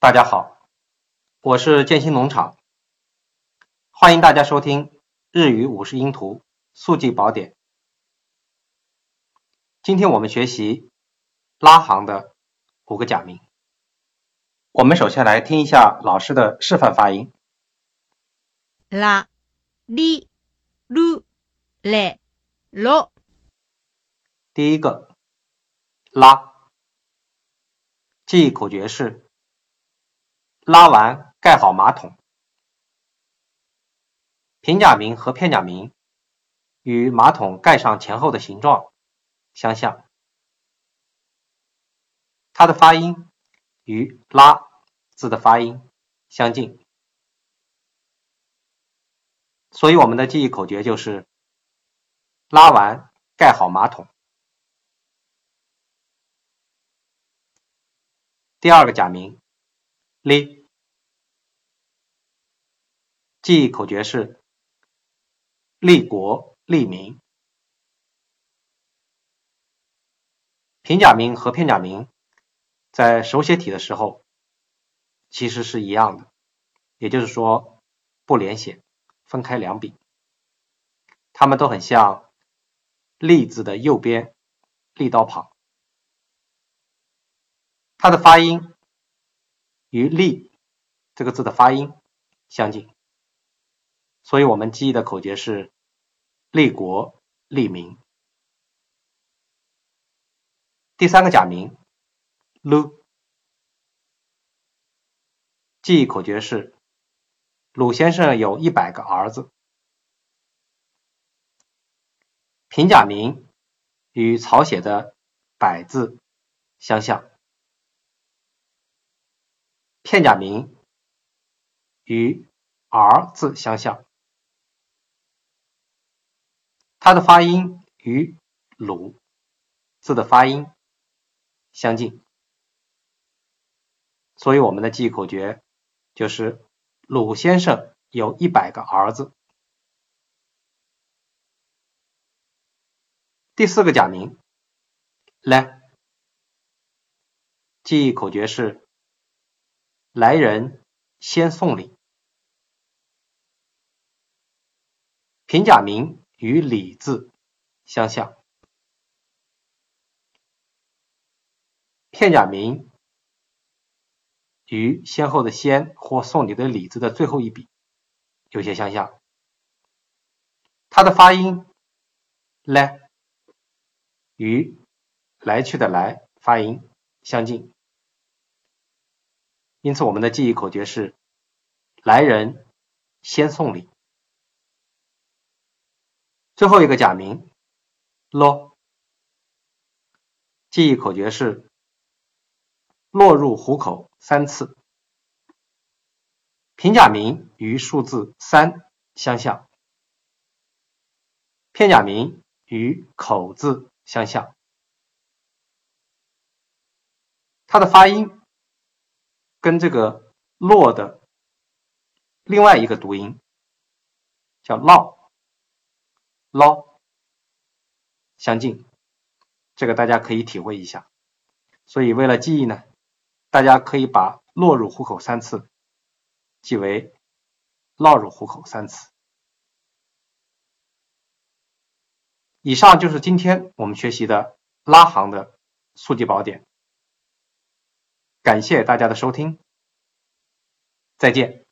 大家好，我是建新农场，欢迎大家收听日语五十音图速记宝典。今天我们学习拉行的五个假名。我们首先来听一下老师的示范发音。拉、里、噜、嘞、咯。第一个拉，记忆口诀是。拉完盖好马桶。平假名和片假名与马桶盖上前后的形状相像，它的发音与“拉”字的发音相近，所以我们的记忆口诀就是“拉完盖好马桶”。第二个假名“哩”。记忆口诀是利国利民。平假名和片假名在手写体的时候其实是一样的，也就是说不连写，分开两笔。它们都很像“立”字的右边立刀旁，它的发音与“立”这个字的发音相近。所以我们记忆的口诀是立国立民。第三个假名鲁，记忆口诀是鲁先生有一百个儿子。平假名与草写的百字相像，片假名与儿字相像。它的发音与“鲁”字的发音相近，所以我们的记忆口诀就是“鲁先生有一百个儿子”。第四个假名“来”，记忆口诀是“来人先送礼”。平假名。与“礼”字相像，片假名与先后的“先”或送礼的“礼”字的最后一笔有些相像，它的发音“来”与“来去”的“来”发音相近，因此我们的记忆口诀是“来人先送礼”。最后一个假名落，记忆口诀是落入虎口三次。平假名与数字三相像，片假名与口字相像，它的发音跟这个落的另外一个读音叫落。捞相近，这个大家可以体会一下。所以为了记忆呢，大家可以把落入虎口三次记为落入虎口三次。以上就是今天我们学习的拉行的速记宝典。感谢大家的收听，再见。